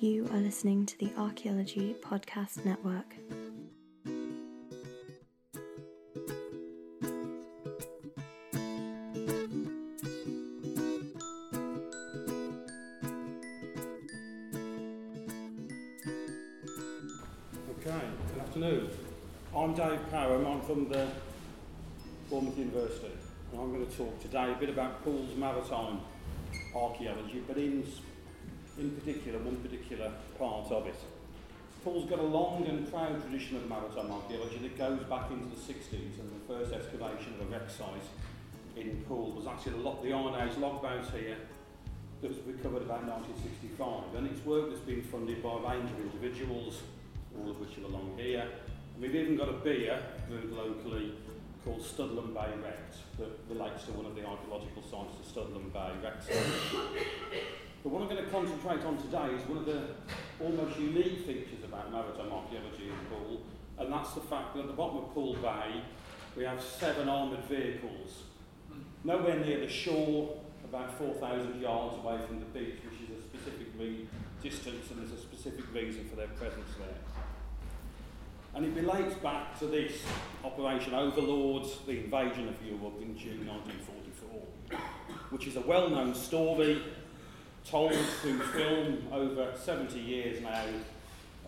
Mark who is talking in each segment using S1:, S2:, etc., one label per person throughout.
S1: You are listening to the Archaeology Podcast Network.
S2: Okay, good afternoon. I'm Dave Parham, I'm from the Bournemouth University, and I'm going to talk today a bit about Poole's maritime archaeology, but in, in particular, one particular part of it. Poole's got a long and proud tradition of maritime archaeology that goes back into the 60s, and the first excavation of a wreck site in Pool was actually the, the Iron Age logboat here that was recovered about 1965, and it's work that's been funded by a range of individuals, all of which are along here. And we've even got a beer brewed locally called Studland Bay Wrecked that relates to one of the archaeological sites, the Studland Bay Wrecked. But what I'm going to concentrate on today is one of the almost unique features about maritime archaeology in Poole, and that's the fact that at the bottom of Poole Bay we have seven armoured vehicles, nowhere near the shore, about 4,000 yards away from the beach, which is a specific distance and there's a specific reason for their presence there. And it relates back to this Operation Overlords, the invasion of Europe in June 1944, which is a well-known story told through film over 70 years now,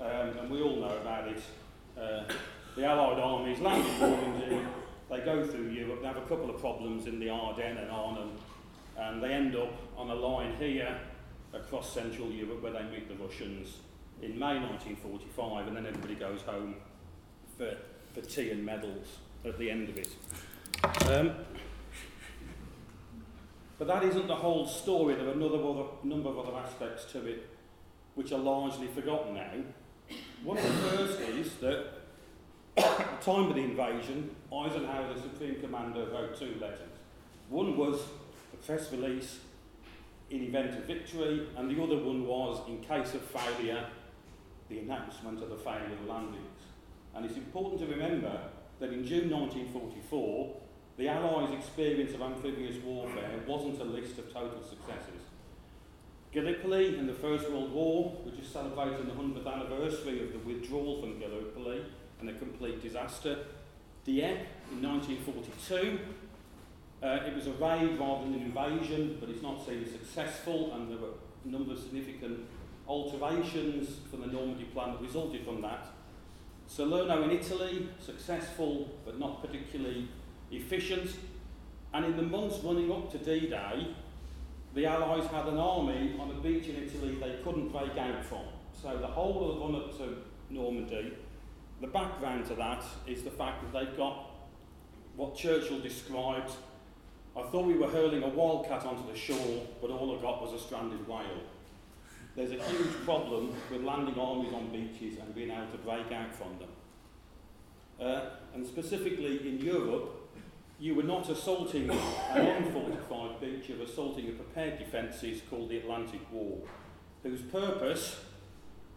S2: um, and we all know about it. Uh, the Allied armies land in Normandy, they go through Europe, they have a couple of problems in the Ardennes and Arnhem, and they end up on a line here across Central Europe where they meet the Russians in May 1945, and then everybody goes home for, for tea and medals at the end of it. Um, but that isn't the whole story. There are another other, number of other aspects to it which are largely forgotten now. One of the first is that at the time of the invasion, Eisenhower, the Supreme Commander, wrote two letters. One was a press release in event of victory, and the other one was, in case of failure, the announcement of the failure of the landings. And it's important to remember that in June 1944, the Allies' experience of amphibious warfare wasn't a list of total successes. Gallipoli in the First World War, which is celebrating the 100th anniversary of the withdrawal from Gallipoli and a complete disaster. Dieppe in 1942, uh, it was a raid rather than an invasion, but it's not seen as successful, and there were a number of significant alterations from the Normandy plan that resulted from that. Salerno in Italy, successful but not particularly efficient. And in the months running up to D-Day, the Allies had an army on a beach in Italy they couldn't break out from. So the whole of the run up to Normandy, the background to that is the fact that they've got what Churchill described I thought we were hurling a wildcat onto the shore, but all I got was a stranded whale. There's a huge problem with landing armies on beaches and being able to break out from them. Uh, and specifically in Europe, you were not assaulting an unfortified beach, you were assaulting a prepared defences called the Atlantic Wall, whose purpose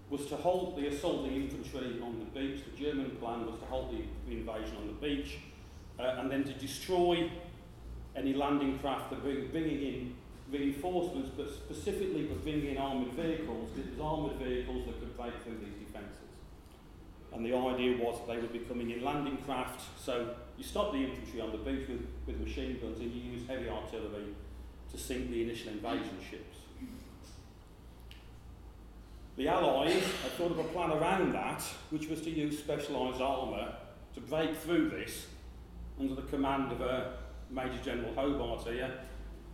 S2: was to halt the assaulting infantry on the beach. The German plan was to halt the invasion on the beach uh, and then to destroy any landing craft that were bringing in reinforcements, but specifically for bringing in armoured vehicles, it was armoured vehicles that could break through these defences. And the idea was that they would be coming in landing craft, so you stop the infantry on the beach with, with machine guns and you use heavy artillery to sink the initial invasion ships. The Allies had thought of a plan around that, which was to use specialised armour to break through this under the command of a Major General Hobart here,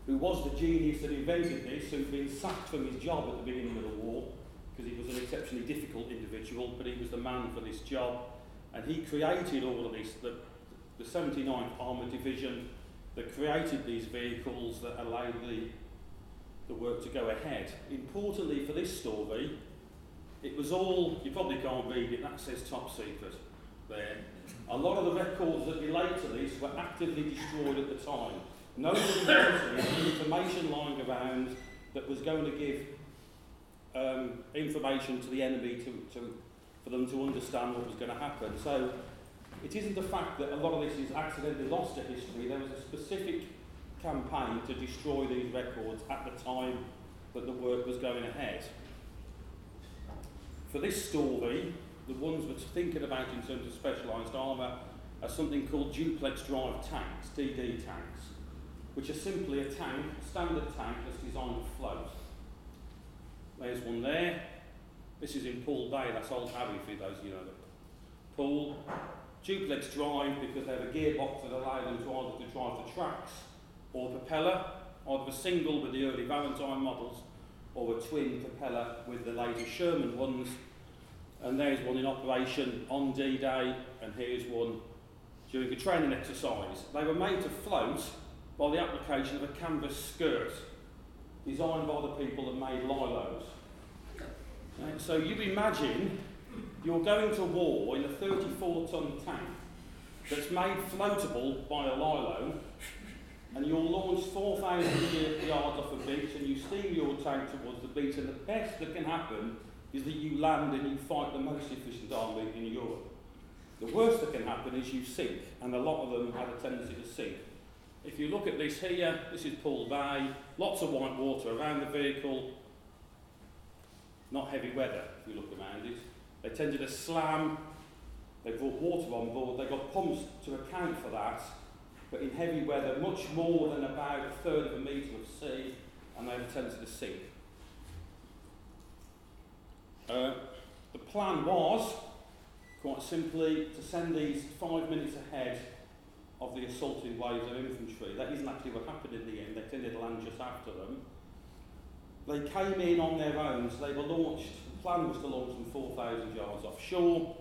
S2: who was the genius that invented this, who'd been sacked from his job at the beginning of the war, because he was an exceptionally difficult individual, but he was the man for this job. And he created all of this, the, the 79th Armoured Division that created these vehicles that allowed the, the work to go ahead. Importantly for this story, it was all, you probably can't read it, that says top secret there. A lot of the records that relate to this were actively destroyed at the time. Wanted information lying around that was going to give um, information to the enemy to, to, for them to understand what was going to happen. So it isn't the fact that a lot of this is accidentally lost to history. There was a specific campaign to destroy these records at the time that the work was going ahead. for this story, the ones we're thinking about in terms of specialised armour are something called duplex drive tanks, DD tanks, which are simply a tank, a standard tank that's designed to float. There's one there. This is in Poole Bay, that's Old Harry for those you know the Poole. Duplex drive because they have a gearbox that allows them to either to drive the tracks or propeller, either a single with the early Valentine models or a twin propeller with the later Sherman ones. And there's one in operation on D-Day, and here's one during a training exercise. They were made to float by the application of a canvas skirt designed by the people that made Lilos. So you imagine you're going to war in a 34 ton tank that's made floatable by a Lilo and you'll launch 4,000 yards off a beach and you steam your tank towards the beach and the best that can happen is that you land and you fight the most efficient army in Europe. The worst that can happen is you sink, and a lot of them have a tendency to sink. If you look at this here, this is Poole Bay, lots of white water around the vehicle, not heavy weather if you look around it. They tended to slam, they brought water on board, they got pumps to account for that, but in heavy weather, much more than about a third of a metre of sea, and they tendency to sink. Uh, the plan was, quite simply, to send these five minutes ahead of the assaulting waves of infantry. That isn't actually what happened in the end. They tended to land just after them. They came in on their own, so they were launched. Plan was to launch them 4,000 yards offshore.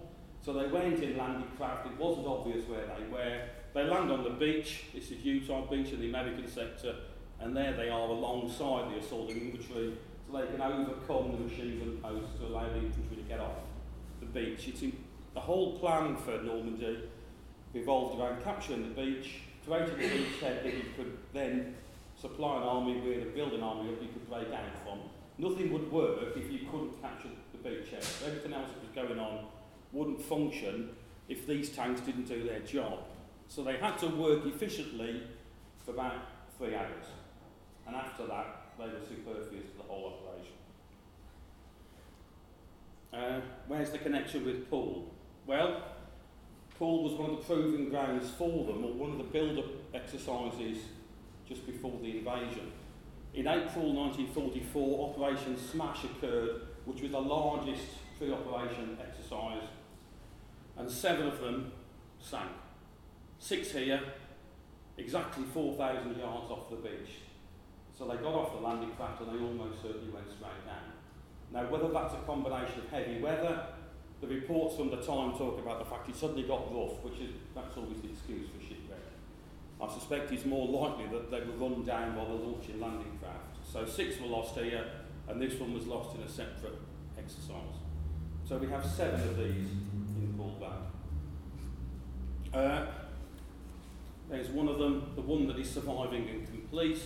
S2: So they went in landing craft. It wasn't obvious where they were. They land on the beach. This is Utah Beach in the American sector, and there they are alongside the assaulting infantry, so they can overcome the machine gun posts to allow the infantry to get off the beach. It's in, the whole plan for Normandy revolved around capturing the beach, creating a beachhead that you could then supply an army with, build an army that you could break out from. Nothing would work if you couldn't capture the beachhead. Everything else that was going on wouldn't function if these tanks didn't do their job. So they had to work efficiently for about three hours. And after that, they were superfluous to the whole operation. Uh, where's the connection with Poole? Well, Poole was one of the proving grounds for them, or one of the build-up exercises just before the invasion. In April 1944, Operation Smash occurred, which was the largest pre-operation exercise, and seven of them sank. Six here, exactly 4,000 yards off the beach. So they got off the landing craft and they almost certainly went straight down. Now, whether that's a combination of heavy weather, the reports from the time talk about the fact it suddenly got rough, which is that's always the excuse for shipwreck. I suspect it's more likely that they were run down while they're launching landing craft. So six were lost here, and this one was lost in a separate exercise. So we have seven of these in Poole Bay. Uh, there's one of them, the one that is surviving and complete,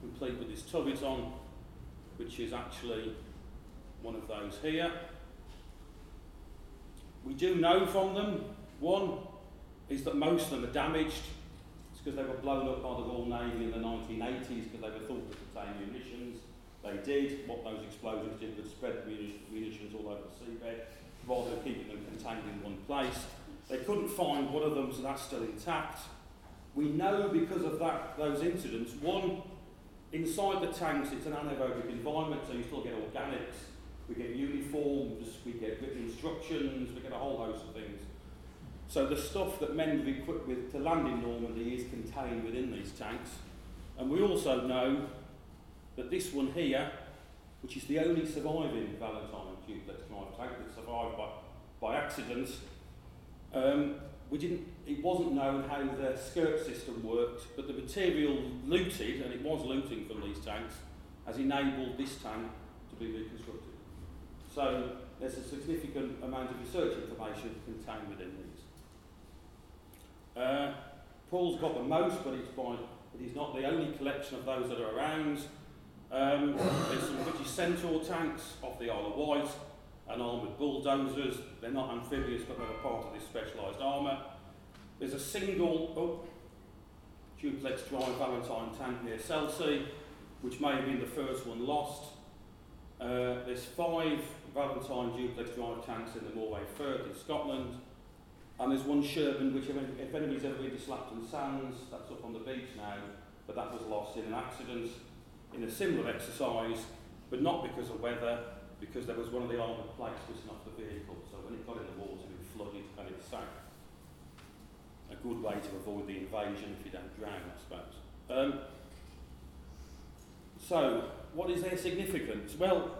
S2: complete with its turret on, which is actually one of those here. We do know from them, one is that most of them are damaged. Because they were blown up by the Royal Navy in the 1980s because they were thought to contain munitions. They did. What those explosions did was spread munitions all over the seabed rather than keeping them contained in one place. They couldn't find one of them, so that's still intact. We know because of that, those incidents, one, inside the tanks it's an anaerobic environment, so you still get organics, we get uniforms, we get written instructions, we get a whole host of things. So the stuff that men were equipped with to land in Normandy is contained within these tanks. And we also know that this one here, which is the only surviving Valentine duplex drive tank that survived by, by accident, um, we didn't, it wasn't known how the skirt system worked, but the material looted, and it was looting from these tanks, has enabled this tank to be reconstructed. So there's a significant amount of research information contained within these. Uh, Poole's got the most, but it's by, it is not the only collection of those that are around. Um, there's some British Centaur tanks off the Isle of Wight, and armoured bulldozers. They're not amphibious, but they're part of this specialised armour. There's a single oh, duplex drive Valentine tank near Selsey, which may have been the first one lost. Uh, there's five Valentine duplex drive tanks in the Moray Firth in Scotland. And there's one Sherman, which if if anybody's ever been to Slapton Sands, that's up on the beach now, but that was lost in an accident in a similar exercise, but not because of weather, because there was one of the armoured plates missing off the vehicle. So when it got in the water, it flooded and it sank. A good way to avoid the invasion if you don't drown, I suppose. Um, so, what is their significance? Well,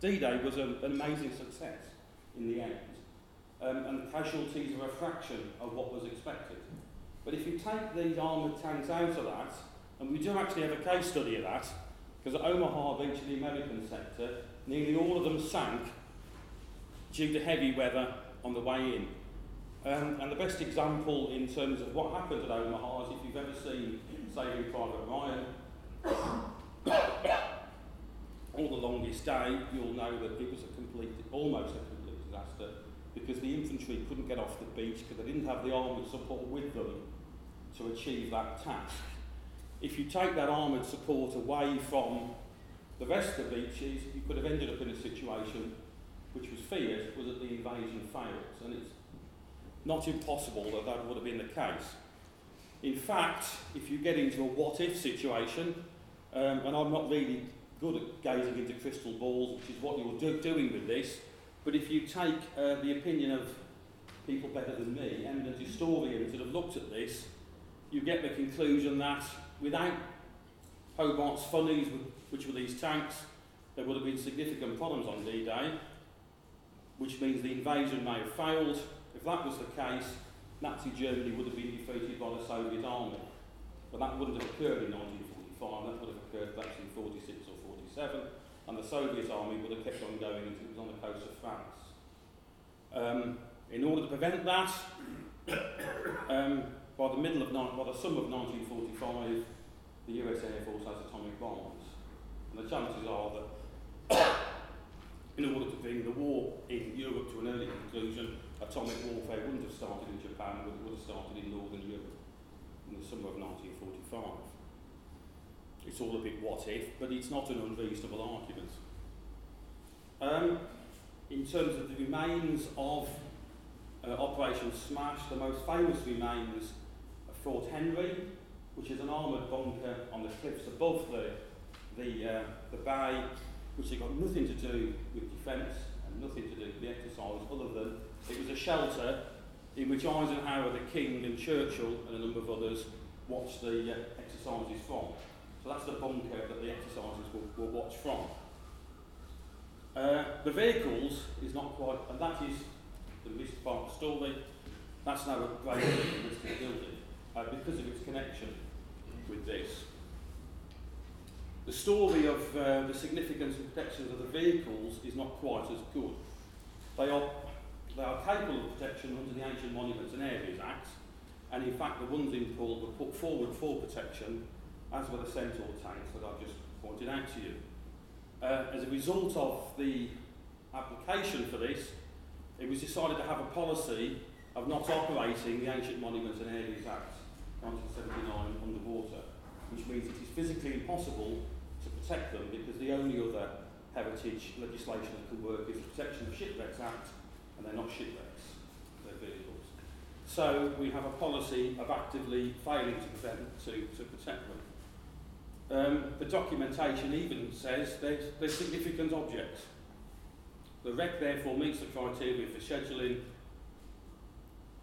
S2: D-Day was a, an amazing success in the end, um, and casualties are a fraction of what was expected. But if you take these armoured tanks out of that, and we do actually have a case study of that, because at Omaha Beach in the American sector, nearly all of them sank due to heavy weather on the way in. Um, and the best example in terms of what happened at Omaha is if you've ever seen Saving Private Ryan, or The Longest Day, you'll know that it was a complete, almost a because the infantry couldn't get off the beach because they didn't have the armoured support with them to achieve that task. If you take that armoured support away from the rest of the beaches, you could have ended up in a situation which was feared was that the invasion fails, and it's not impossible that that would have been the case. In fact, if you get into a what if situation, um, and I'm not really good at gazing into crystal balls, which is what you're do- doing with this, but if you take uh, the opinion of people better than me, eminent historians that have looked at this, you get the conclusion that without Hobart's funnies, which were these tanks, there would have been significant problems on D-Day, which means the invasion may have failed. If that was the case, Nazi Germany would have been defeated by the Soviet army. But that wouldn't have occurred in 1945, that would have occurred perhaps in 46 or 47, and the Soviet army would have kept on going until it was on the coast of France. Um, in order to prevent that, um, by the middle of by the summer of 1945, the US Air Force has atomic bombs, and the chances are that in order to bring the war in Europe to an early conclusion, atomic warfare wouldn't have started in Japan, but it would have started in Northern Europe in the summer of 1945. It's all a bit what if, but it's not an unreasonable argument. Um, in terms of the remains of uh, Operation Smash, the most famous remains of Fort Henry, which is an armoured bunker on the cliffs above the, the, uh, the bay, which had got nothing to do with defence and nothing to do with the exercise other than it was a shelter in which Eisenhower, the King and Churchill and a number of others watched the uh, exercises from. So that's the bunker that the exercises will, will watch from. Uh, the vehicles is not quite, and that is the missed part of. That's now a great listed building uh, because of its connection with this. The story of uh, the significance and protections of the vehicles is not quite as good. They are, they are capable of protection under the Ancient Monuments and Areas Act, and in fact the ones in Poole were put forward for protection as were the Centaur tanks that I've just pointed out to you. Uh, as a result of the application for this, it was decided to have a policy of not operating the Ancient Monuments and Areas Act 1979 underwater, which means it is physically impossible to protect them because the only other heritage legislation that can work is the Protection of Shipwrecks Act, and they're not shipwrecks, they're vehicles. So we have a policy of actively failing to, prevent, to, to protect them. Um, the documentation even says they're significant objects. The REC therefore meets the criteria for scheduling,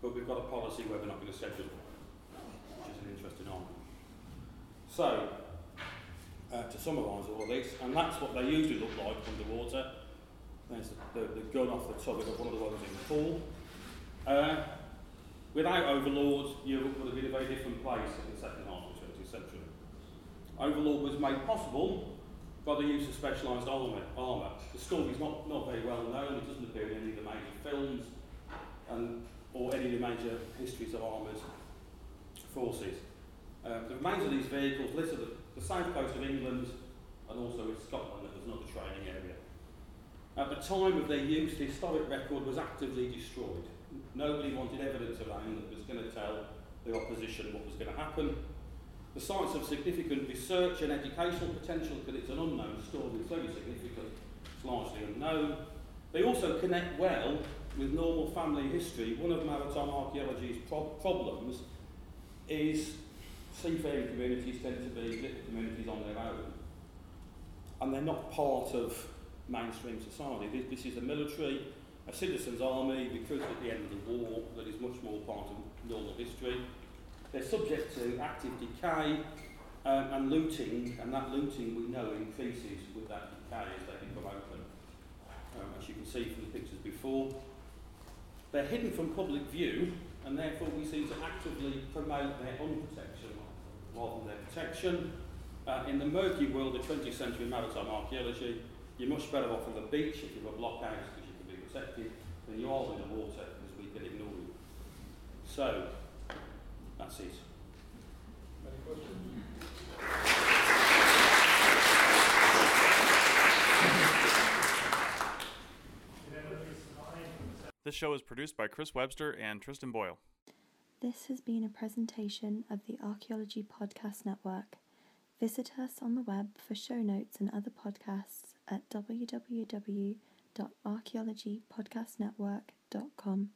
S2: but we've got a policy where we're not going to schedule, which is an interesting argument. So, uh, to summarise all this, and that's what they usually look like underwater. There's the, the, the gun off the top of one of the ones in the pool. Uh, without overlords, Europe would have been a very different place in the second half of the 20th century. Overlord was made possible by the use of specialised armour. The story is not, not very well known, it doesn't appear in any of the major films and, or any of the major histories of armoured forces. Uh, the remains of these vehicles litter the, the south coast of England and also in Scotland, that was another training area. At the time of their use, the historic record was actively destroyed. Nobody wanted evidence around that was going to tell the opposition what was going to happen. The sites of significant research and educational potential because it's an unknown story, it's very significant. It's largely unknown. They also connect well with normal family history. One of maritime archaeology's pro- problems is seafaring communities tend to be little communities on their own, and they're not part of mainstream society. This, this is a military, a citizens' army, recruited at the end of the war, that is much more part of normal history. They're subject to active decay um, and looting, and that looting we know increases with that decay as they become open, um, as you can see from the pictures before. They're hidden from public view, and therefore we seem to actively promote their unprotection rather than their protection. Uh, in the murky world of 20th century maritime archaeology, you're much better off on the beach if you've got blockhouse because you can be protected than you are in the water because we can ignore you. So, that's it.
S3: Any questions?
S4: This show is produced by Chris Webster and Tristan Boyle.
S1: This has been a presentation of the Archaeology Podcast Network. Visit us on the web for show notes and other podcasts at www.archaeologypodcastnetwork.com.